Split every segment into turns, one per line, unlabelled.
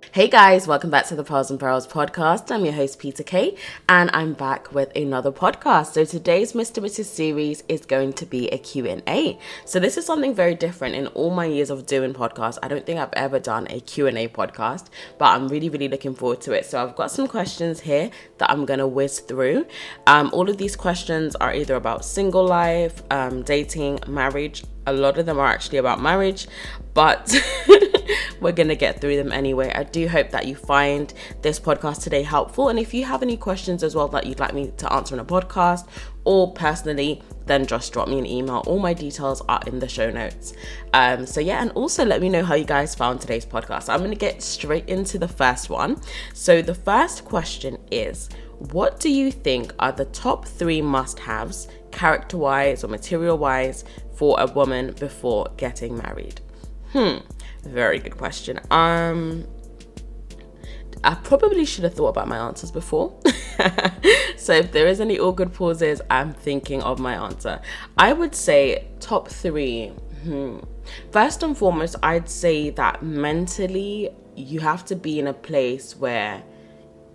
Hey guys, welcome back to the Pearls and Perils podcast. I'm your host Peter Kay, and I'm back with another podcast. So today's Miss to Mrs series is going to be a Q&A. So this is something very different in all my years of doing podcasts. I don't think I've ever done a Q&A podcast, but I'm really really looking forward to it. So I've got some questions here that I'm going to whiz through. Um, all of these questions are either about single life, um, dating, marriage, a lot of them are actually about marriage, but we're going to get through them anyway. I do hope that you find this podcast today helpful. And if you have any questions as well that you'd like me to answer in a podcast or personally, then just drop me an email. All my details are in the show notes. Um, so, yeah, and also let me know how you guys found today's podcast. I'm going to get straight into the first one. So, the first question is What do you think are the top three must haves, character wise or material wise, for a woman before getting married? Hmm, very good question. Um, I probably should have thought about my answers before. so if there is any awkward pauses, I'm thinking of my answer. I would say top three. Hmm. First and foremost, I'd say that mentally you have to be in a place where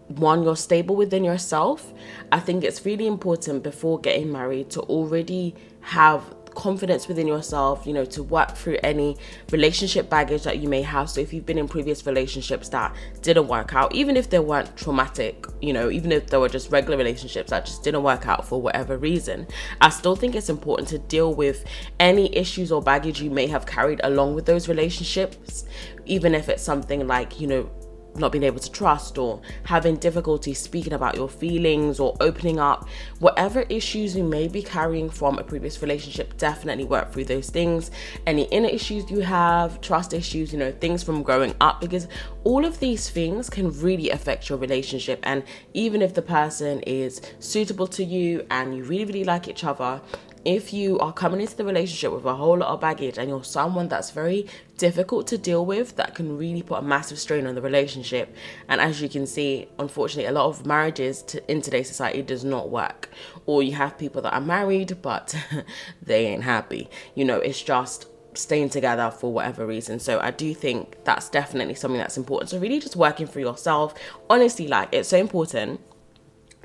one you're stable within yourself i think it's really important before getting married to already have confidence within yourself, you know, to work through any relationship baggage that you may have. So if you've been in previous relationships that didn't work out, even if they weren't traumatic, you know, even if they were just regular relationships that just didn't work out for whatever reason, I still think it's important to deal with any issues or baggage you may have carried along with those relationships, even if it's something like, you know, not being able to trust or having difficulty speaking about your feelings or opening up, whatever issues you may be carrying from a previous relationship, definitely work through those things. Any inner issues you have, trust issues, you know, things from growing up, because all of these things can really affect your relationship. And even if the person is suitable to you and you really, really like each other, if you are coming into the relationship with a whole lot of baggage and you're someone that's very difficult to deal with, that can really put a massive strain on the relationship. And as you can see, unfortunately, a lot of marriages to, in today's society does not work. Or you have people that are married, but they ain't happy. You know, it's just staying together for whatever reason. So I do think that's definitely something that's important. So really just working for yourself. Honestly, like it's so important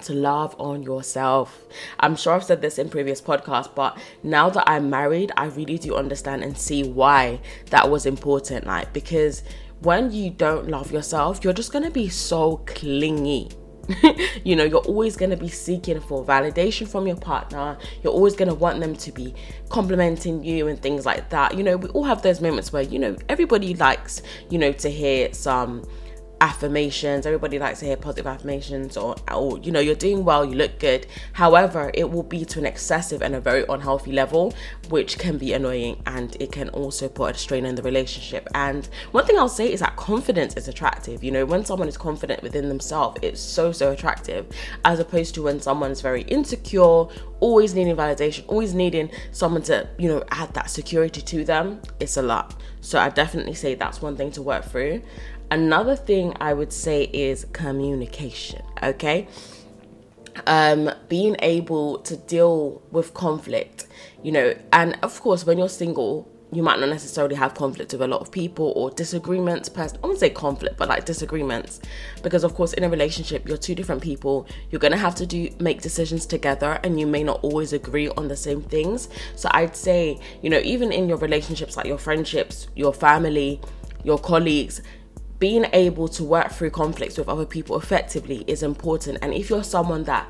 to love on yourself. I'm sure I've said this in previous podcasts, but now that I'm married, I really do understand and see why that was important. Like, because when you don't love yourself, you're just gonna be so clingy. you know, you're always going to be seeking for validation from your partner. You're always going to want them to be complimenting you and things like that. You know, we all have those moments where, you know, everybody likes, you know, to hear some affirmations. Everybody likes to hear positive affirmations or, or you know you're doing well you look good. However it will be to an excessive and a very unhealthy level which can be annoying and it can also put a strain on the relationship. And one thing i'll say is that confidence is attractive. You know when someone is confident within themselves it's so so attractive as opposed to when someone's very insecure always needing validation always needing someone to you know add that security to them. It's a lot. So i definitely say that's one thing to work through Another thing I would say is communication, okay? Um, being able to deal with conflict, you know, and of course, when you're single, you might not necessarily have conflict with a lot of people or disagreements. Pers- I wouldn't say conflict, but like disagreements, because of course, in a relationship, you're two different people. You're gonna have to do make decisions together, and you may not always agree on the same things. So I'd say, you know, even in your relationships, like your friendships, your family, your colleagues, being able to work through conflicts with other people effectively is important. And if you're someone that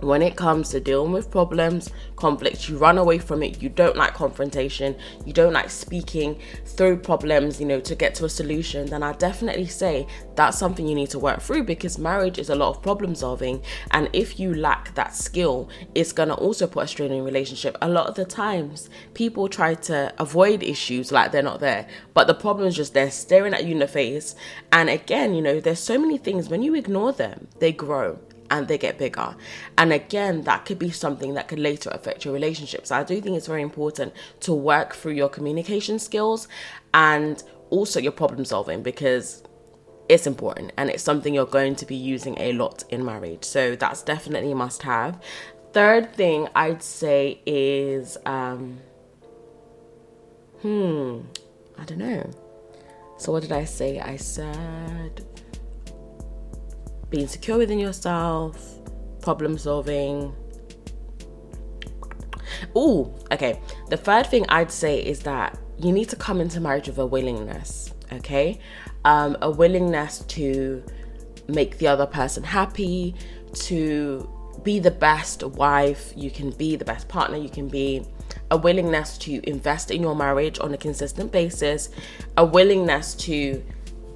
when it comes to dealing with problems, conflicts, you run away from it. You don't like confrontation. You don't like speaking through problems, you know, to get to a solution. Then I definitely say that's something you need to work through because marriage is a lot of problem solving. And if you lack that skill, it's going to also put a strain in relationship. A lot of the times, people try to avoid issues like they're not there, but the problem is just they're staring at you in the face. And again, you know, there's so many things when you ignore them, they grow and they get bigger. And again, that could be something that could later affect your relationships. So I do think it's very important to work through your communication skills and also your problem solving because it's important and it's something you're going to be using a lot in marriage. So that's definitely a must have. Third thing I'd say is um hmm, I don't know. So, what did I say? I said being secure within yourself, problem solving. Oh, okay. The third thing I'd say is that you need to come into marriage with a willingness, okay? Um, a willingness to make the other person happy, to be the best wife you can be, the best partner you can be, a willingness to invest in your marriage on a consistent basis, a willingness to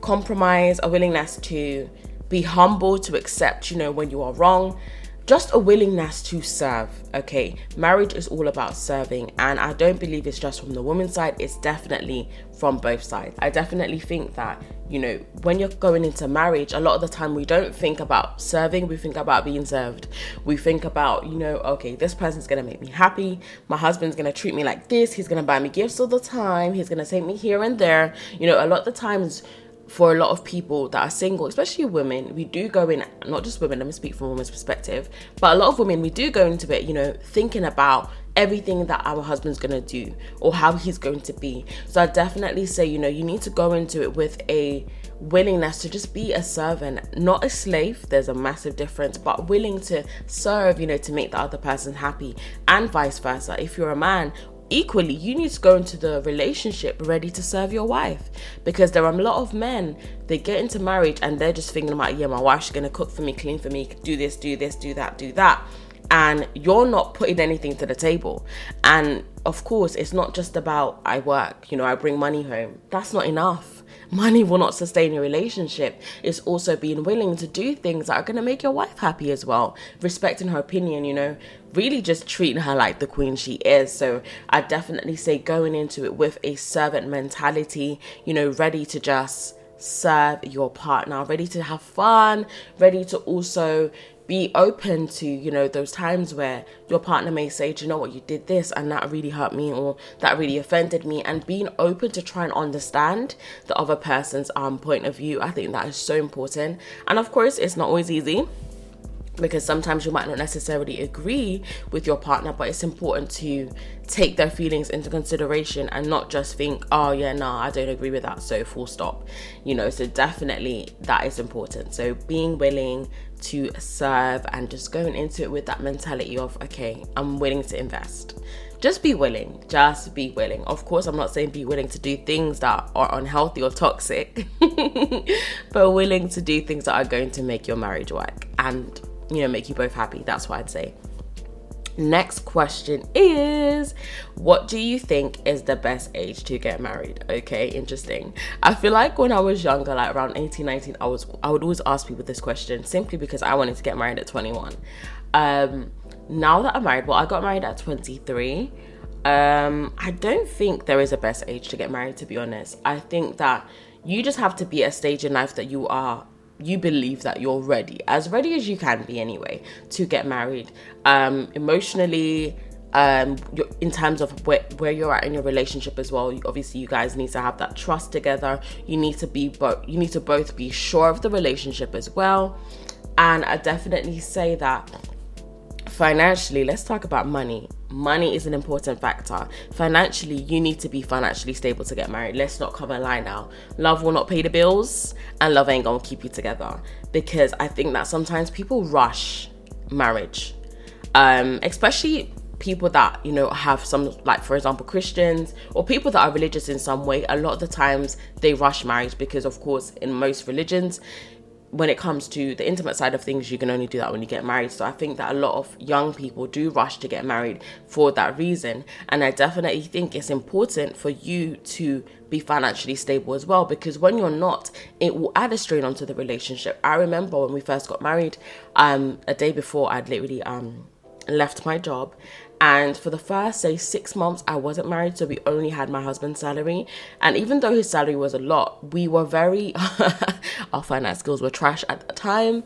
compromise, a willingness to be humble, to accept, you know, when you are wrong, just a willingness to serve. Okay, marriage is all about serving, and I don't believe it's just from the woman's side, it's definitely from both sides. I definitely think that, you know, when you're going into marriage, a lot of the time we don't think about serving, we think about being served. We think about, you know, okay, this person's gonna make me happy, my husband's gonna treat me like this, he's gonna buy me gifts all the time, he's gonna take me here and there. You know, a lot of the times for a lot of people that are single, especially women, we do go in, not just women, let me speak from a woman's perspective, but a lot of women, we do go into it, you know, thinking about everything that our husband's gonna do or how he's going to be. So I definitely say, you know, you need to go into it with a willingness to just be a servant, not a slave. There's a massive difference, but willing to serve, you know, to make the other person happy, and vice versa. If you're a man, equally you need to go into the relationship ready to serve your wife. Because there are a lot of men they get into marriage and they're just thinking about yeah my wife's gonna cook for me clean for me do this do this do that do that. And you're not putting anything to the table. And of course it's not just about i work you know i bring money home. That's not enough. Money will not sustain your relationship. It's also being willing to do things that are going to make your wife happy as well, respecting her opinion, you know, really just treating her like the queen she is. So I definitely say going into it with a servant mentality, you know, ready to just serve your partner, ready to have fun, ready to also be open to you know those times where your partner may say do you know what? You did this and that really hurt me or that really offended me. And being open to try and understand the other person's um point of view i think that is so important. And of course it's not always easy because sometimes you might not necessarily agree with your partner, but it's important to take their feelings into consideration and not just think, oh, yeah, no, I don't agree with that, so full stop. You know, so definitely that is important. So being willing to serve and just going into it with that mentality of, okay, I'm willing to invest. Just be willing. Just be willing. Of course, I'm not saying be willing to do things that are unhealthy or toxic, but willing to do things that are going to make your marriage work and you know, make you both happy. That's what I'd say. Next question is What do you think is the best age to get married? Okay, interesting. I feel like when I was younger, like around 18, 19, I was I would always ask people this question simply because I wanted to get married at 21. Um, now that I'm married, well, I got married at 23. Um, I don't think there is a best age to get married, to be honest. I think that you just have to be at a stage in life that you are you believe that you're ready, as ready as you can be anyway, to get married. Um, emotionally, um, in terms of where, where you're at in your relationship as well. Obviously, you guys need to have that trust together. You need to be but You need to both be sure of the relationship as well. And I definitely say that financially, let's talk about money. Money is an important factor. Financially, you need to be financially stable to get married. Let's not cover a lie now. Love will not pay the bills, and love ain't gonna keep you together. Because I think that sometimes people rush marriage, um, especially people that you know have some like for example christians or people that are religious in some way a lot of the times they rush marriage because of course in most religions when it comes to the intimate side of things, you can only do that when you get married. So I think that a lot of young people do rush to get married for that reason. And I definitely think it's important for you to be financially stable as well because when you're not, it will add a strain onto the relationship. I remember when we first got married, um, a day before I'd literally um left my job and for the first, say, six months, I wasn't married, so we only had my husband's salary. And even though his salary was a lot, we were very, our finance skills were trash at the time.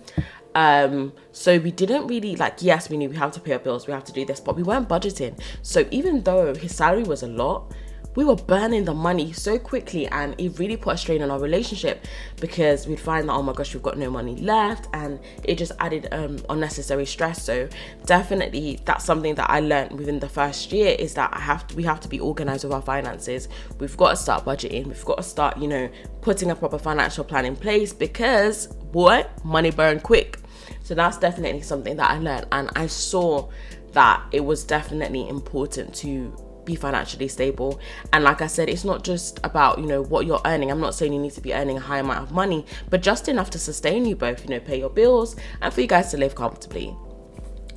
Um, so we didn't really like, yes, we knew we have to pay our bills, we have to do this, but we weren't budgeting. So even though his salary was a lot, we were burning the money so quickly and it really put a strain on our relationship because we'd find that oh my gosh we've got no money left and it just added um, unnecessary stress. So definitely that's something that i learned within the first year is that i have to we have to be organized with our finances. We've got to start budgeting. We've got to start you know putting a proper financial plan in place because what? Money burn quick. So that's definitely something that i learned and i saw that it was definitely important to be financially stable. And like I said, it's not just about, you know, what you're earning. I'm not saying you need to be earning a high amount of money, but just enough to sustain you both, you know, pay your bills and for you guys to live comfortably.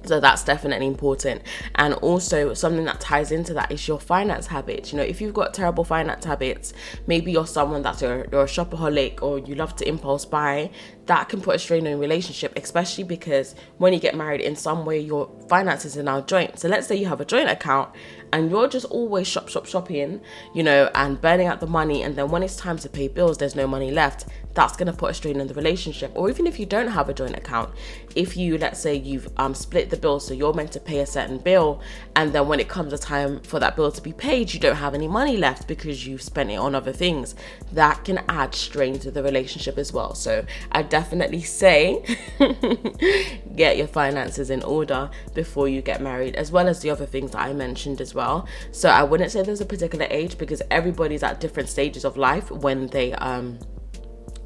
So that's definitely important. And also, something that ties into that is your finance habits. You know, if you've got terrible finance habits, maybe you're someone that's a, you're a shopaholic or you love to impulse buy, that can put a strain on your relationship, especially because when you get married, in some way, your finances are now joint. So let's say you have a joint account and you're just always shop, shop, shopping, you know, and burning out the money. And then when it's time to pay bills, there's no money left. That's going to put a strain on the relationship. Or even if you don't have a joint account, if you, let's say, you've um, split the bill, so you're meant to pay a certain bill, and then when it comes a time for that bill to be paid, you don't have any money left because you've spent it on other things, that can add strain to the relationship as well. So I definitely say get your finances in order before you get married, as well as the other things that I mentioned as well well. So I wouldn't say there's a particular age because everybody's at different stages of life when they um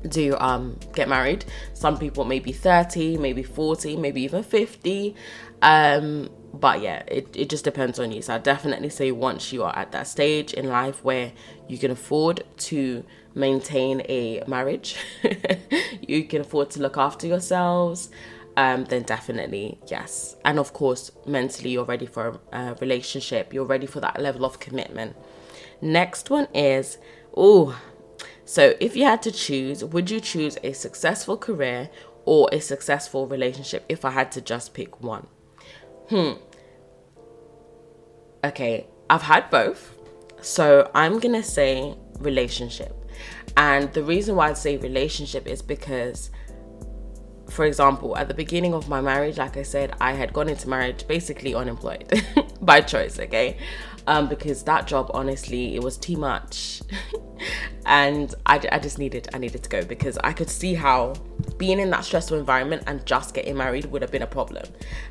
do um get married. Some people maybe 30, maybe 40, maybe even 50. Um but yeah, it, it just depends on you. So I definitely say once you are at that stage in life where you can afford to maintain a marriage, you can afford to look after yourselves, um, then definitely yes. And of course, mentally, you're ready for a relationship, you're ready for that level of commitment. Next one is, oh, so if you had to choose, would you choose a successful career or a successful relationship if I had to just pick one? Hmm. Okay, I've had both. So I'm going to say relationship. And the reason why I'd say relationship is because for example, at the beginning of my marriage, like I said, I had gone into marriage basically unemployed by choice, okay? Um, because that job, honestly, it was too much. and I, I just needed, I needed to go because I could see how being in that stressful environment and just getting married would have been a problem.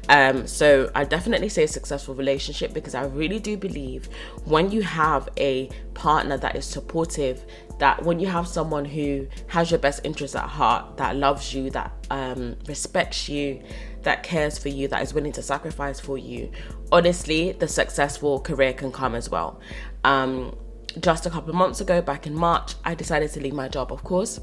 Um, so I definitely say a successful relationship because I really do believe when you have a partner that is supportive, that when you have someone who has your best interests at heart, that loves you, that um, respects you, that cares for you, that is willing to sacrifice for you, honestly, the successful career can come as well. Um, just a couple of months ago, back in March, I decided to leave my job, of course.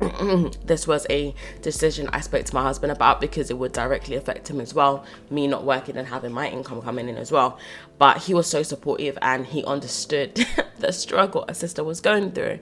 this was a decision I spoke to my husband about because it would directly affect him as well, me not working and having my income coming in as well. But he was so supportive and he understood the struggle a sister was going through.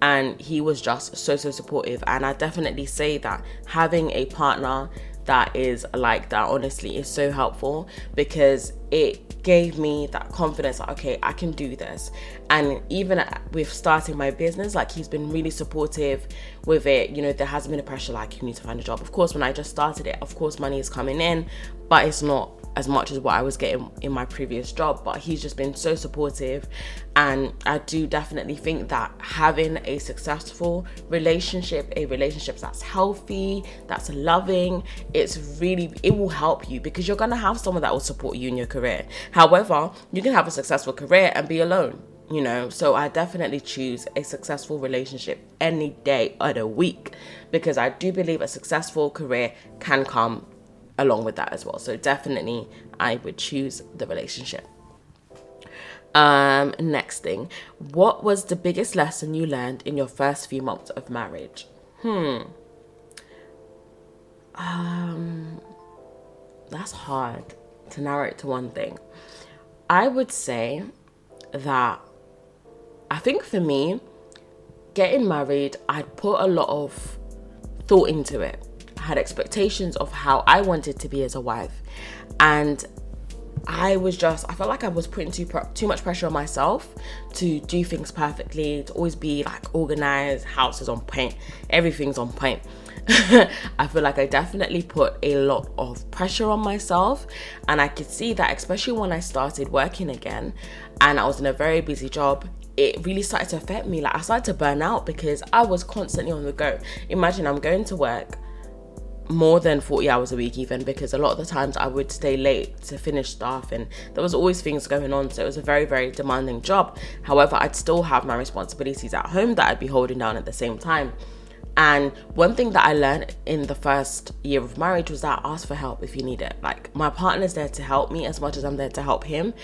And he was just so, so supportive. And I definitely say that having a partner that is like that honestly is so helpful because it gave me that confidence like okay i can do this. And even with starting my business like he's been really supportive with it. You know there hasn't been a pressure like you need to find a job. Of course when i just started it of course money is coming in but it's not as much as what I was getting in my previous job, but he's just been so supportive. And I do definitely think that having a successful relationship, a relationship that's healthy, that's loving, it's really, it will help you because you're gonna have someone that will support you in your career. However, you can have a successful career and be alone. You know, so I definitely choose a successful relationship any day of the week because I do believe a successful career can come along with that as well. So definitely I would choose the relationship. Um, next thing, what was the biggest lesson you learned in your first few months of marriage? Hmm. Um, that's hard to narrow it to one thing. I would say that I think for me, getting married, I'd put a lot of thought into it had expectations of how I wanted to be as a wife. And I was just I felt like I was putting too too much pressure on myself to do things perfectly, to always be like organized, houses on point, everything's on point. I feel like I definitely put a lot of pressure on myself, and I could see that, especially when I started working again and I was in a very busy job. It really started to affect me. Like, I started to burn out because I was constantly on the go. Imagine I'm going to work, more than 40 hours a week even because a lot of the times I would stay late to finish stuff and there was always things going on so it was a very very demanding job. However I'd still have my responsibilities at home that I'd be holding down at the same time and one thing that I learned in the first year of marriage was that I ask for help if you need it. Like my partner's there to help me as much as I'm there to help him.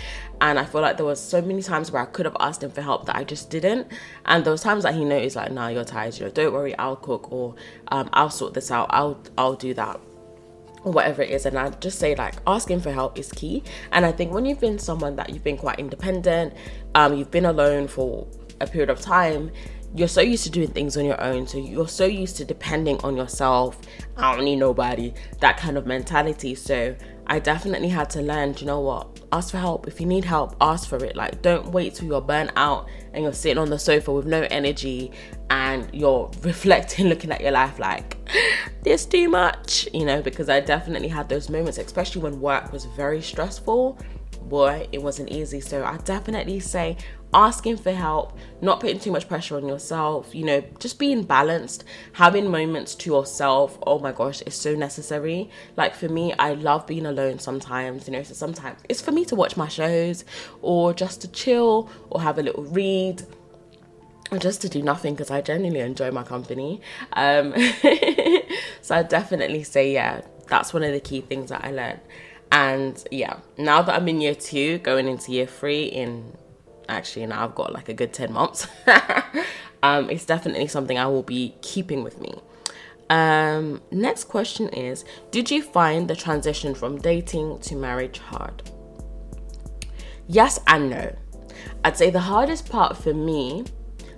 And I feel like there was so many times where I could have asked him for help that I just didn't. And those times that he noticed like, nah, you're tired, you know, don't worry, I'll cook or um, I'll sort this out. I'll I'll do that or whatever it is and i just say like asking for help is key and i think when you've been someone that you've been quite independent um, you've been alone for a period of time you're so used to doing things on your own, so you're so used to depending on yourself. I don't need nobody, that kind of mentality. So I definitely had to learn, you know what? Ask for help. If you need help, ask for it. Like, don't wait till you're burnt out and you're sitting on the sofa with no energy and you're reflecting, looking at your life like, there's too much, you know, because I definitely had those moments, especially when work was very stressful. Boy, it wasn't easy. So I definitely say asking for help, not putting too much pressure on yourself, you know, just being balanced, having moments to yourself. Oh my gosh, it's so necessary. Like for me, I love being alone sometimes, you know, so sometimes it's for me to watch my shows or just to chill or have a little read or just to do nothing because I genuinely enjoy my company. Um, so I definitely say, yeah, that's one of the key things that I learned. And yeah, now that I'm in year two, going into year three in actually now I've got like a good 10 months. um, it's definitely something I will be keeping with me. Um, next question is Did you find the transition from dating to marriage hard? Yes and no. I'd say the hardest part for me,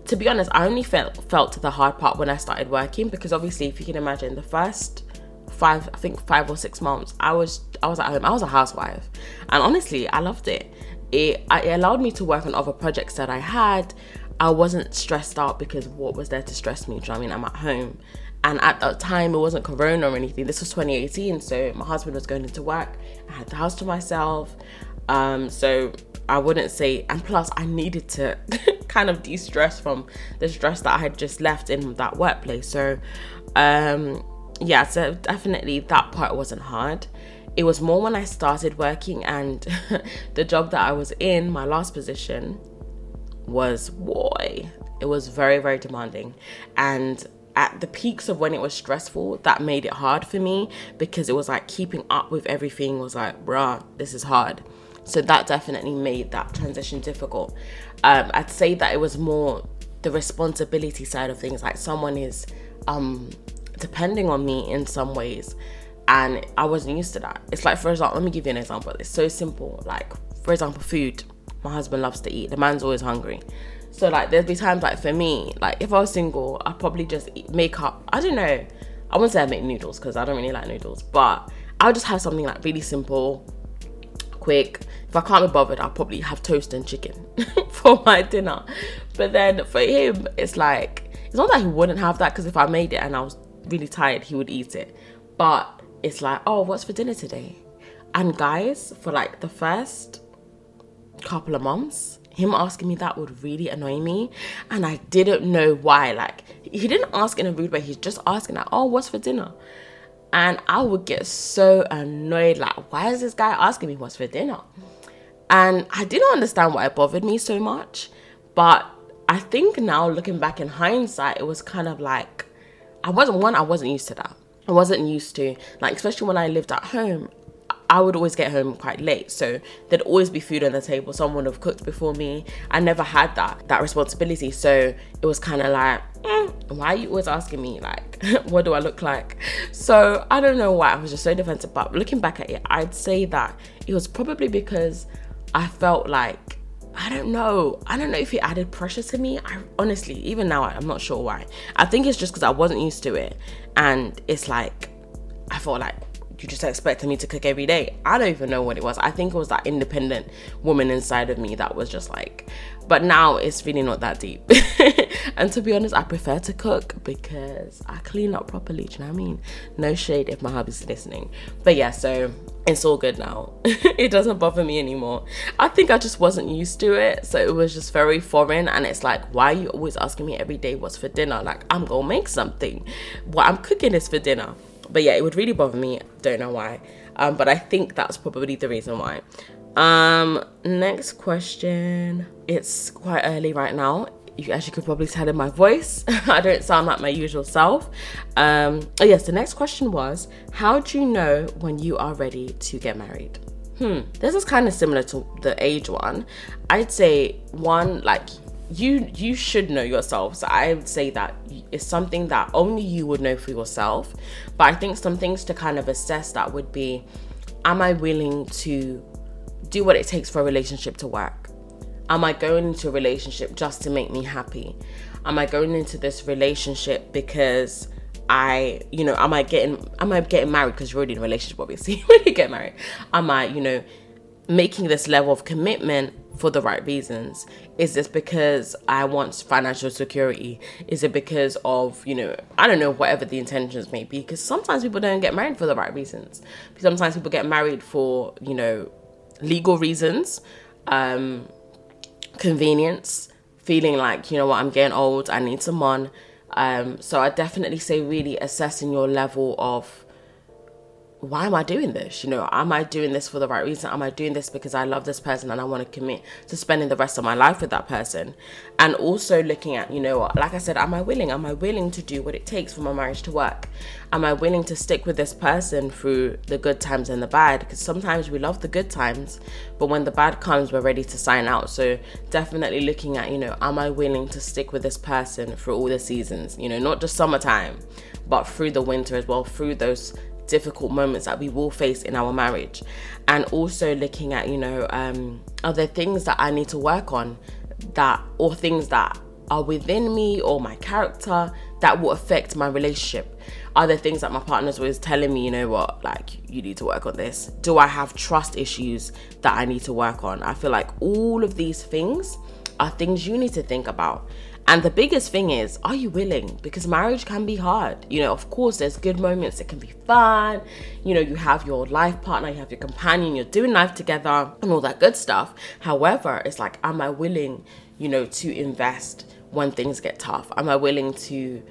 to be honest, I only felt felt the hard part when I started working because obviously, if you can imagine, the first five, I think five or six months, I was I was at home. I was a housewife, and honestly, I loved it it, it allowed me to work on other projects that I had. I wasn't stressed out because what was there to stress me? Do you know I mean? I'm at home. And at that time, it wasn't Corona or anything. This was 2018. So my husband was going into work. I had the house to myself. Um, so I wouldn't say, and plus, I needed to kind of de stress from the stress that I had just left in that workplace. So, um, yeah, so definitely that part wasn't hard. It was more when I started working and the job that I was in, my last position, was boy, it was very, very demanding. And at the peaks of when it was stressful, that made it hard for me because it was like keeping up with everything was like, bruh, this is hard. So that definitely made that transition difficult. Um, I'd say that it was more the responsibility side of things, like someone is um, depending on me in some ways and I wasn't used to that. It's like, for example, let me give you an example. It's so simple. Like, for example, food. My husband loves to eat. The man's always hungry. So like, there'd be times like for me, like if I was single, I'd probably just make up. I don't know. I wouldn't say I make noodles because I don't really like noodles, but I would just have something like really simple, quick. If I can't be bothered, I'll probably have toast and chicken for my dinner. But then for him, it's like it's not that he wouldn't have that because if I made it and I was really tired, he would eat it. But it's like, oh, what's for dinner today? And guys, for like the first couple of months, him asking me that would really annoy me. And I didn't know why. Like, he didn't ask in a rude way, he's just asking, like, oh, what's for dinner? And I would get so annoyed, like, why is this guy asking me what's for dinner? And I didn't understand why it bothered me so much. But I think now, looking back in hindsight, it was kind of like, I wasn't one, I wasn't used to that. I wasn't used to. Like, especially when I lived at home, I would always get home quite late, so there'd always be food on the table. Someone would have cooked before me. I never had that that responsibility, so it was kind of like, mm, why are you always asking me like, what do I look like? So I don't know why I was just so defensive. But looking back at it, I'd say that it was probably because I felt like I don't know. I don't know if it added pressure to me. I honestly, even now, I'm not sure why. I think it's just because I wasn't used to it, and it's like I felt like you just expected me to cook every day. I don't even know what it was. I think it was that independent woman inside of me that was just like, but now it's really not that deep. and to be honest, I prefer to cook because I clean up properly. Do you know what I mean? No shade if my hubby's listening. But yeah, so it's all good now. it doesn't bother me anymore. I think I just wasn't used to it. So it was just very foreign. And it's like, why are you always asking me every day what's for dinner? Like, I'm gonna make something. What I'm cooking is for dinner. But yeah, it would really bother me. Don't know why. Um, but I think that's probably the reason why. Um, next question. It's quite early right now. You, as you could probably tell in my voice, I don't sound like my usual self. Um, oh yes, the next question was, how do you know when you are ready to get married? Hmm, this is kind of similar to the age one. I'd say one, like you you should know yourself so i would say that it's something that only you would know for yourself but i think some things to kind of assess that would be am i willing to do what it takes for a relationship to work am i going into a relationship just to make me happy am i going into this relationship because I, you know, am I getting, am I getting married because you're already in a relationship, obviously, when you get married? Am I, you know, making this level of commitment for the right reasons? Is this because I want financial security? Is it because of, you know, I don't know, whatever the intentions may be? Because sometimes people don't get married for the right reasons. Sometimes people get married for, you know, legal reasons, um, convenience, feeling like, you know what, I'm getting old, I need someone. Um, so I definitely say really assessing your level of why am I doing this? You know, am I doing this for the right reason? Am I doing this because I love this person and I want to commit to spending the rest of my life with that person? And also looking at, you know, like I said, am I willing? Am I willing to do what it takes for my marriage to work? Am I willing to stick with this person through the good times and the bad? Because sometimes we love the good times, but when the bad comes, we're ready to sign out. So definitely looking at, you know, am I willing to stick with this person through all the seasons? You know, not just summertime, but through the winter as well, through those difficult moments that we will face in our marriage. And also looking at you know um, are there things that i need to work on that or things that are within me or my character that will affect my relationship. Are there things that my partner's always telling me you know what like you need to work on this. Do i have trust issues that i need to work on? I feel like all of these things are things you need to think about and the biggest thing is, are you willing? Because marriage can be hard. You know, of course, there's good moments, it can be fun. You know, you have your life partner, you have your companion, you're doing life together, and all that good stuff. However, it's like, am I willing, you know, to invest when things get tough? Am I willing to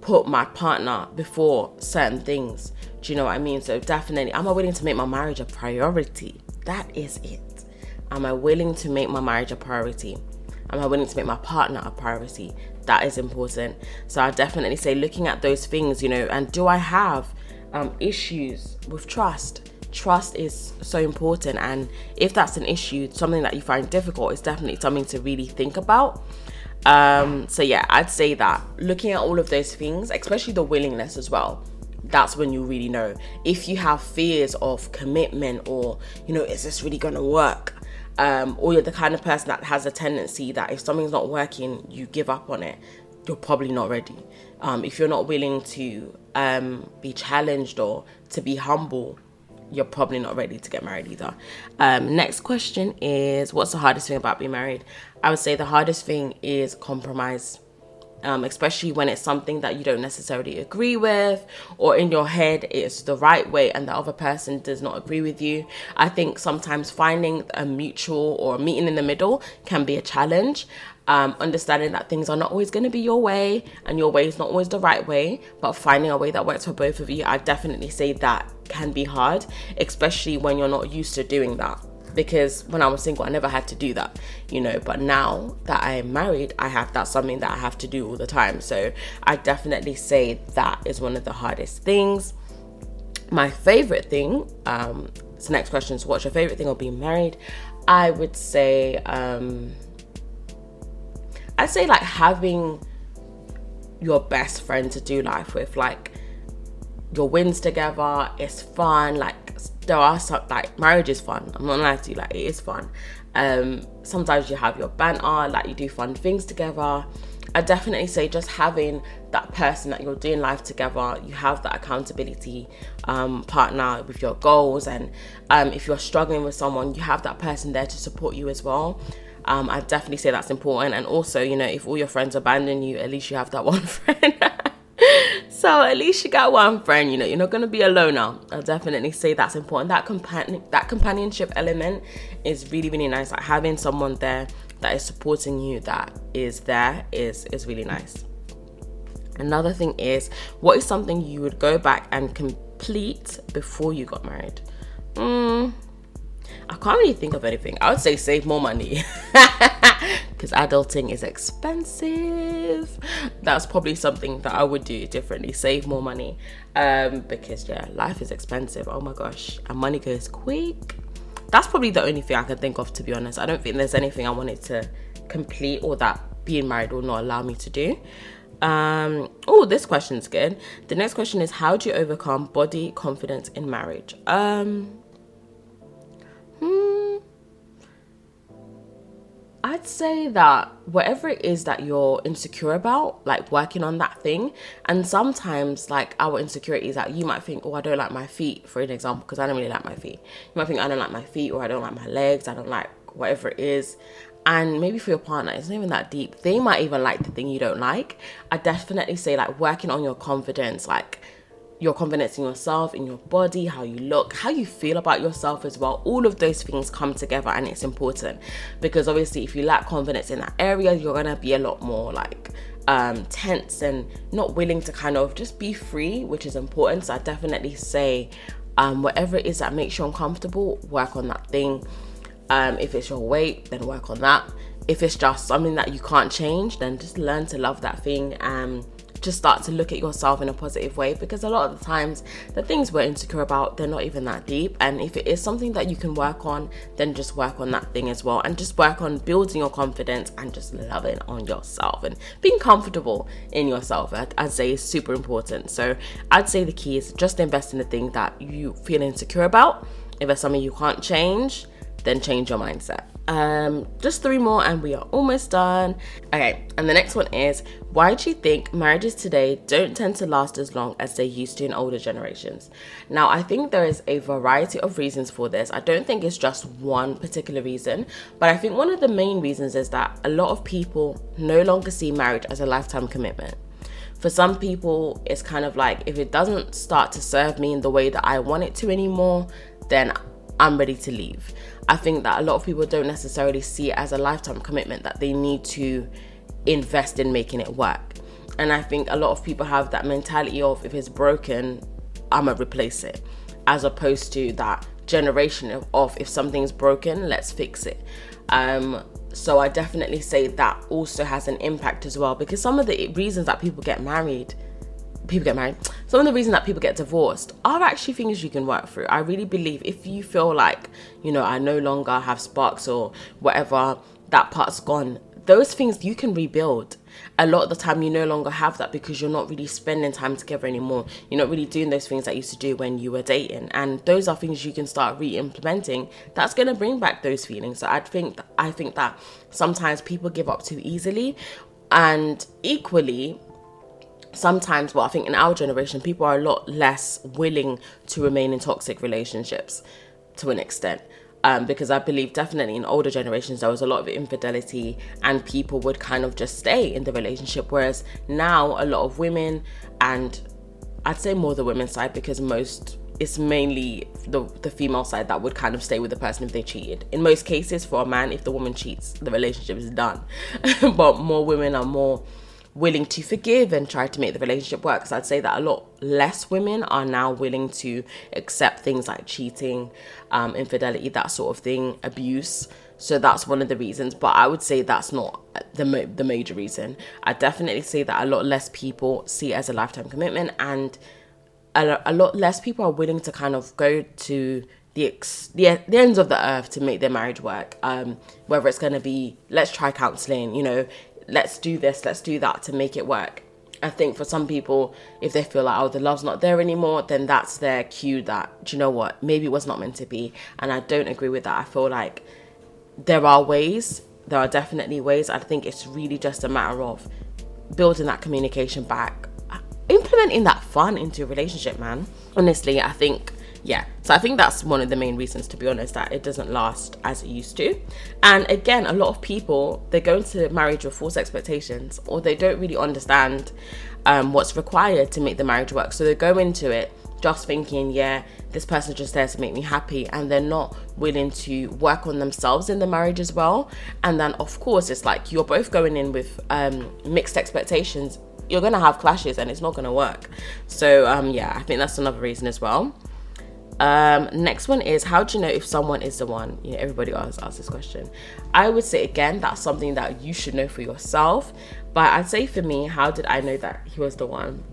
put my partner before certain things? Do you know what I mean? So, definitely, am I willing to make my marriage a priority? That is it. Am I willing to make my marriage a priority? Am I willing to make my partner a priority? That is important. So I definitely say looking at those things, you know, and do I have um, issues with trust? Trust is so important, and if that's an issue, something that you find difficult, is definitely something to really think about. Um, so yeah, I'd say that looking at all of those things, especially the willingness as well, that's when you really know if you have fears of commitment or you know is this really gonna work um, or you're the kind of person that has a tendency that if something's not working, you give up on it, you're probably not ready. Um, if you're not willing to um, be challenged or to be humble, you're probably not ready to get married either. Um, next question is What's the hardest thing about being married? I would say the hardest thing is compromise um, especially when it's something that you don't necessarily agree with, or in your head it's the right way and the other person does not agree with you. I think sometimes finding a mutual or meeting in the middle can be a challenge. Um, understanding that things are not always going to be your way and your way is not always the right way, but finding a way that works for both of you, I definitely say that can be hard, especially when you're not used to doing that because when I was single, I never had to do that, you know. But now that I am married, I have that's something that I have to do all the time. So I definitely say that is one of the hardest things. My favorite thing, um, so next question is what's your favorite thing of being married? I would say, um, I'd say like having your best friend to do life with, like your wins together, it's fun, like there are some like marriage is fun. I'm not lying to you, like it is fun. Um, sometimes you have your banter, like you do fun things together. I definitely say just having that person that you're doing life together, you have that accountability um, partner with your goals, and um, if you're struggling with someone, you have that person there to support you as well. Um, I definitely say that's important, and also, you know, if all your friends abandon you, at least you have that one friend. So at least you got one friend. You know, you're not gonna be alone now. I'll definitely say that's important. That companion, that companionship element is really, really nice. Like having someone there that is supporting you that is there is is really nice another thing is what is something you would go back and complete before you got married mm, i can't really think of anything i would say save more money because adulting is expensive that's probably something that i would do differently save more money um, because yeah life is expensive oh my gosh and money goes quick that's probably the only thing I can think of, to be honest. I don't think there's anything I wanted to complete or that being married will not allow me to do. Um, oh, this question's good. The next question is How do you overcome body confidence in marriage? Um, Hmm. I'd say that whatever it is that you're insecure about, like working on that thing, and sometimes like our insecurities that you might think, oh, I don't like my feet, for an example, because I don't really like my feet. You might think I don't like my feet, or I don't like my legs, I don't like whatever it is. And maybe for your partner, it's not even that deep. They might even like the thing you don't like. I definitely say like working on your confidence, like your confidence in yourself, in your body, how you look, how you feel about yourself as well. All of those things come together and it's important because obviously, if you lack confidence in that area, you're gonna be a lot more like um, tense and not willing to kind of just be free, which is important. So, I definitely say, um, whatever it is that makes you uncomfortable, work on that thing. Um, if it's your weight, then work on that. If it's just something that you can't change, then just learn to love that thing. Um, just start to look at yourself in a positive way because a lot of the times the things we're insecure about they're not even that deep. And if it is something that you can work on then just work on that thing as well. And just work on building your confidence and just loving on yourself and being comfortable in yourself. I'd say is super important. So i'd say the key is just invest in the thing that you feel insecure about. If it's something you can't change then change your mindset um, just three more and we are almost done. Okay, and the next one is why do you think marriages today don't tend to last as long as they used to in older generations? Now, I think there is a variety of reasons for this. I don't think it's just one particular reason, but I think one of the main reasons is that a lot of people no longer see marriage as a lifetime commitment. For some people, it's kind of like if it doesn't start to serve me in the way that I want it to anymore, then I'm ready to leave. I think that a lot of people don't necessarily see it as a lifetime commitment that they need to invest in making it work. And I think a lot of people have that mentality of if it's broken, I'ma replace it, as opposed to that generation of, of if something's broken, let's fix it. Um, so I definitely say that also has an impact as well because some of the reasons that people get married people get married, some of the reason that people get divorced are actually things you can work through. I really believe if you feel like, you know, I no longer have sparks or whatever, that part's gone, those things you can rebuild. A lot of the time, you no longer have that because you're not really spending time together anymore. You're not really doing those things that you used to do when you were dating, and those are things you can start re-implementing. That's gonna bring back those feelings. So I think I think that sometimes people give up too easily, and equally, sometimes well i think in our generation people are a lot less willing to remain in toxic relationships to an extent um, because I believe definitely in older generations there was a lot of infidelity and people would kind of just stay in the relationship. Whereas now a lot of women and I'd say more the women's side because most it's mainly the the female side that would kind of stay with the person if they cheated. In most cases, for a man, if the woman cheats, the relationship is done. but more women are more willing to forgive and try to make the relationship work. Because I'd say that a lot less women are now willing to accept things like cheating, um, infidelity, that sort of thing, abuse. So that's one of the reasons, but I would say that's not the the major reason. I definitely say that a lot less people see it as a lifetime commitment, and a, a lot less people are willing to kind of go to the, ex, the the ends of the earth to make their marriage work. Um, whether it's going to be let's try counseling, you know, let's do this, let's do that to make it work. I think for some people, if they feel like, oh, the love's not there anymore, then that's their cue that, do you know what, maybe it was not meant to be. And I don't agree with that. I feel like there are ways, there are definitely ways. I think it's really just a matter of building that communication back, implementing that fun into a relationship, man. Honestly, I think yeah so i think that's one of the main reasons to be honest that it doesn't last as it used to. And again a lot of people they go into marriage with false expectations or they don't really understand um, what's required to make the marriage work. So they go into it just thinking yeah this person's just there to make me happy and they're not willing to work on themselves in the marriage as well. And then of course it's like you're both going in with um, mixed expectations. You're gonna have clashes and it's not gonna work. So um, yeah i think that's another reason as well um, next one is how do you know if someone is the one? You know, everybody always asks this question. I would say again, that's something that you should know for yourself. But I'd say for me, how did I know that he was the one?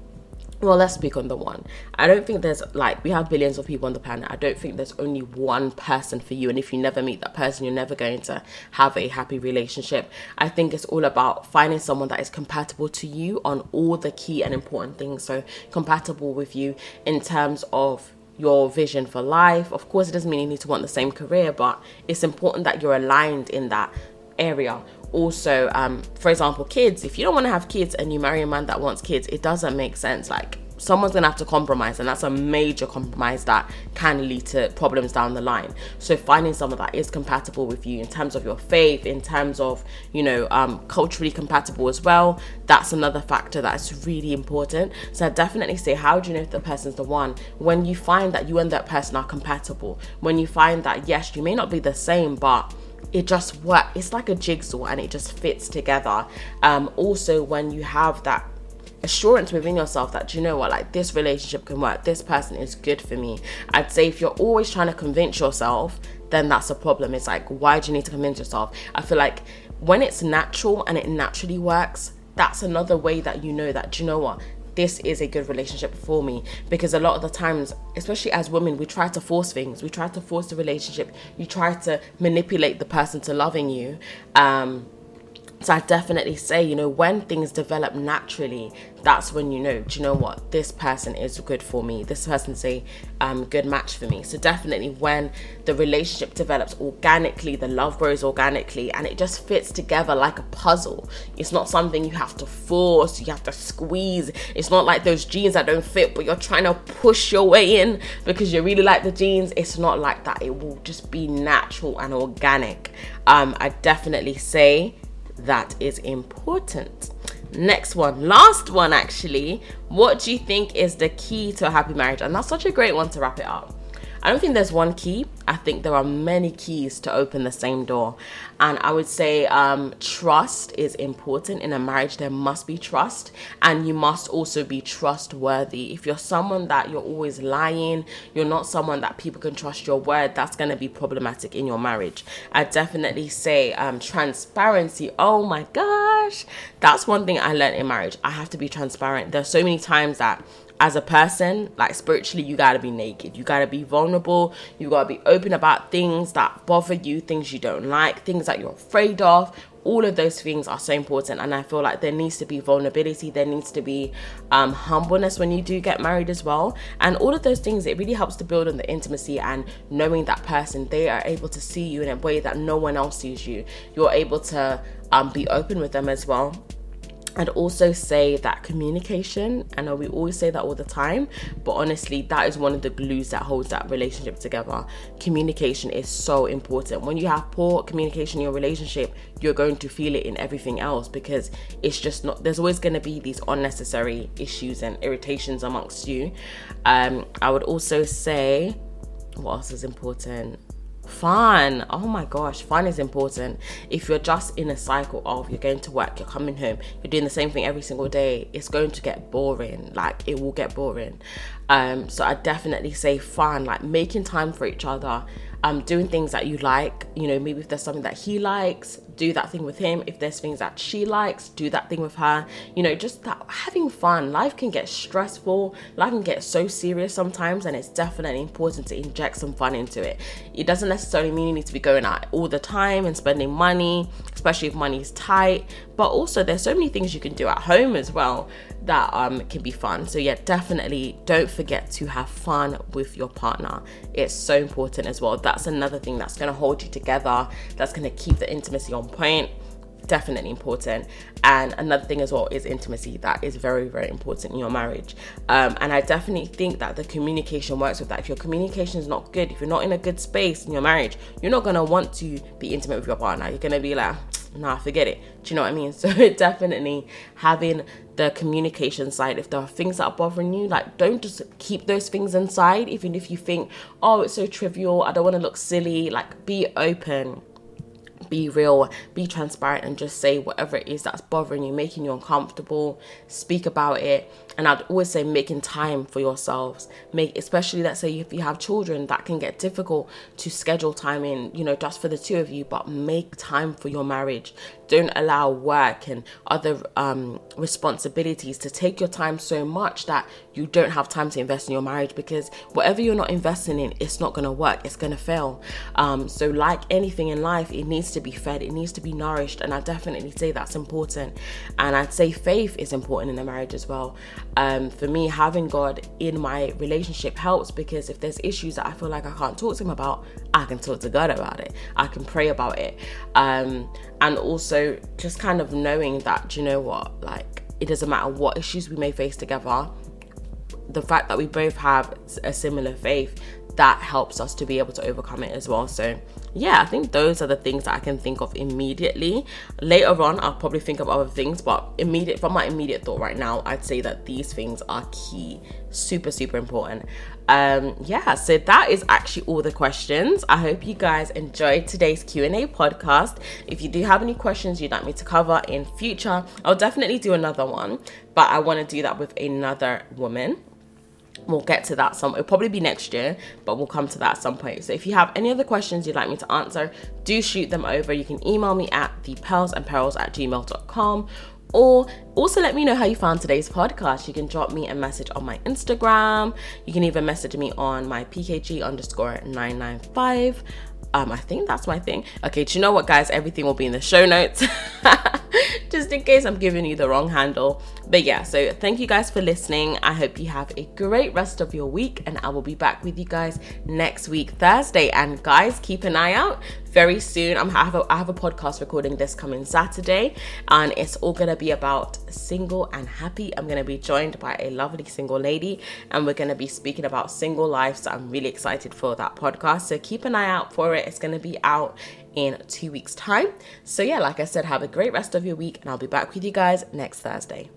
Well, let's speak on the one. I don't think there's like we have billions of people on the planet. I don't think there's only one person for you. And if you never meet that person, you're never going to have a happy relationship. I think it's all about finding someone that is compatible to you on all the key and important things. So compatible with you in terms of your vision for life. Of course, it doesn't mean you need to want the same career, but it's important that you're aligned in that area. Also, um, for example, kids, if you don't want to have kids and you marry a man that wants kids, it doesn't make sense. Like, someone's gonna have to compromise, and that's a major compromise that can lead to problems down the line. So finding someone that is compatible with you in terms of your faith, in terms of you know um, culturally compatible as well, that's another factor that's really important. So I definitely say, how do you know if the person's the one? When you find that you and that person are compatible, when you find that yes, you may not be the same, but it just works. It's like a jigsaw and it just fits together. Um, also, when you have that assurance within yourself that you know what? Like this relationship can work. This person is good for me. I'd say if you're always trying to convince yourself then that's a problem. It's like why do you need to convince yourself? I feel like when it's natural and it naturally works that's another way that you know that you know what? This is a good relationship for me. Because a lot of the times especially as women we try to force things. We try to force the relationship. You try to manipulate the person to loving you um so I definitely say, you know, when things develop naturally, that's when you know, do you know what? This person is good for me. This person's a um, good match for me. So definitely when the relationship develops organically, the love grows organically, and it just fits together like a puzzle. It's not something you have to force, you have to squeeze. It's not like those jeans that don't fit, but you're trying to push your way in because you really like the jeans. It's not like that. It will just be natural and organic. Um, I definitely say that is important. Next one, last one actually. What do you think is the key to a happy marriage? And that's such a great one to wrap it up. I don't think there's one key. I think there are many keys to open the same door. And I would say um, trust is important in a marriage. There must be trust, and you must also be trustworthy. If you're someone that you're always lying, you're not someone that people can trust your word, that's going to be problematic in your marriage. I definitely say um, transparency. Oh my gosh, that's one thing I learned in marriage. I have to be transparent. There's so many times that as a person, like spiritually, you gotta be naked. You gotta be vulnerable. You gotta be open about things that bother you, things you don't like, things that you're afraid of. All of those things are so important, and I feel like there needs to be vulnerability. There needs to be um, humbleness when you do get married as well, and all of those things. It really helps to build on the intimacy and knowing that person. They are able to see you in a way that no one else sees you. You're able to um, be open with them as well I'd also say that communication, I know we always say that all the time, but honestly, that is one of the glues that holds that relationship together. Communication is so important. When you have poor communication in your relationship, you're going to feel it in everything else because it's just not, there's always going to be these unnecessary issues and irritations amongst you. Um, I would also say, what else is important? Fun. Oh my gosh fun is important. If you're just in a cycle of you're going to work you're coming home you're doing the same thing every single day it's going to get boring. Like it will get boring. Um so i definitely say fun like making time for each other um doing things that you like you know maybe if there's something that he likes do that thing with him. If there's things that she likes, do that thing with her. You know, just that having fun. Life can get stressful, life can get so serious sometimes, and it's definitely important to inject some fun into it. It doesn't necessarily mean you need to be going out all the time and spending money, especially if money's tight. But also, there's so many things you can do at home as well that um, can be fun. So, yeah, definitely don't forget to have fun with your partner. It's so important as well. That's another thing that's going to hold you together, that's going to keep the intimacy on point. definitely important. And another thing as well is intimacy. That is very, very important in your marriage. Um, and I definitely think that the communication works with that. If your communication is not good, if you're not in a good space in your marriage, you're not gonna want to be intimate with your partner. You're gonna be like, nah, forget it. Do you know what I mean? So definitely having the communication side. If there are things that are bothering you, like don't just keep those things inside. Even if you think, oh, it's so trivial, I don't want to look silly. Like be open be real, be transparent, and just say whatever it is that's bothering you, making you uncomfortable. Speak about it, and I'd always say making time for yourselves. Make especially let's say if you have children, that can get difficult to schedule time in, you know, just for the two of you. But make time for your marriage. Don't allow work and other um, responsibilities to take your time so much that you don't have time to invest in your marriage because whatever you're not investing in, it's not going to work. It's going to fail. Um, so, like anything in life, it needs to be fed, it needs to be nourished. And I definitely say that's important. And I'd say faith is important in a marriage as well. Um, for me, having God in my relationship helps because if there's issues that I feel like I can't talk to Him about, I can talk to God about it. I can pray about it. Um, and also just kind of knowing that, you know what, like it doesn't matter what issues we may face together, the fact that we both have a similar faith that helps us to be able to overcome it as well. So, yeah, I think those are the things that I can think of immediately. Later on, I'll probably think of other things, but immediate from my immediate thought right now, I'd say that these things are key, super, super important. Um, yeah, so that is actually all the questions. I hope you guys enjoyed today's Q&A podcast. If you do have any questions you'd like me to cover in future, I'll definitely do another one, but I want to do that with another woman we'll get to that some it'll probably be next year but we'll come to that at some point so if you have any other questions you'd like me to answer do shoot them over you can email me at the pearls and perils at gmail.com or also let me know how you found today's podcast you can drop me a message on my instagram you can even message me on my pkg underscore 995 um, I think that's my thing. Okay, do you know what, guys? Everything will be in the show notes. just in case I'm giving you the wrong handle. But yeah, so thank you guys for listening. I hope you have a great rest of your week, and I will be back with you guys next week, Thursday. And guys, keep an eye out very soon. I'm I have a, I have a podcast recording this coming Saturday, and it's all gonna be about single and happy. I'm gonna be joined by a lovely single lady, and we're gonna be speaking about single life. So I'm really excited for that podcast. So keep an eye out for it. It's gonna be out in two weeks' time. So, yeah, like I said, have a great rest of your week, and I'll be back with you guys next Thursday.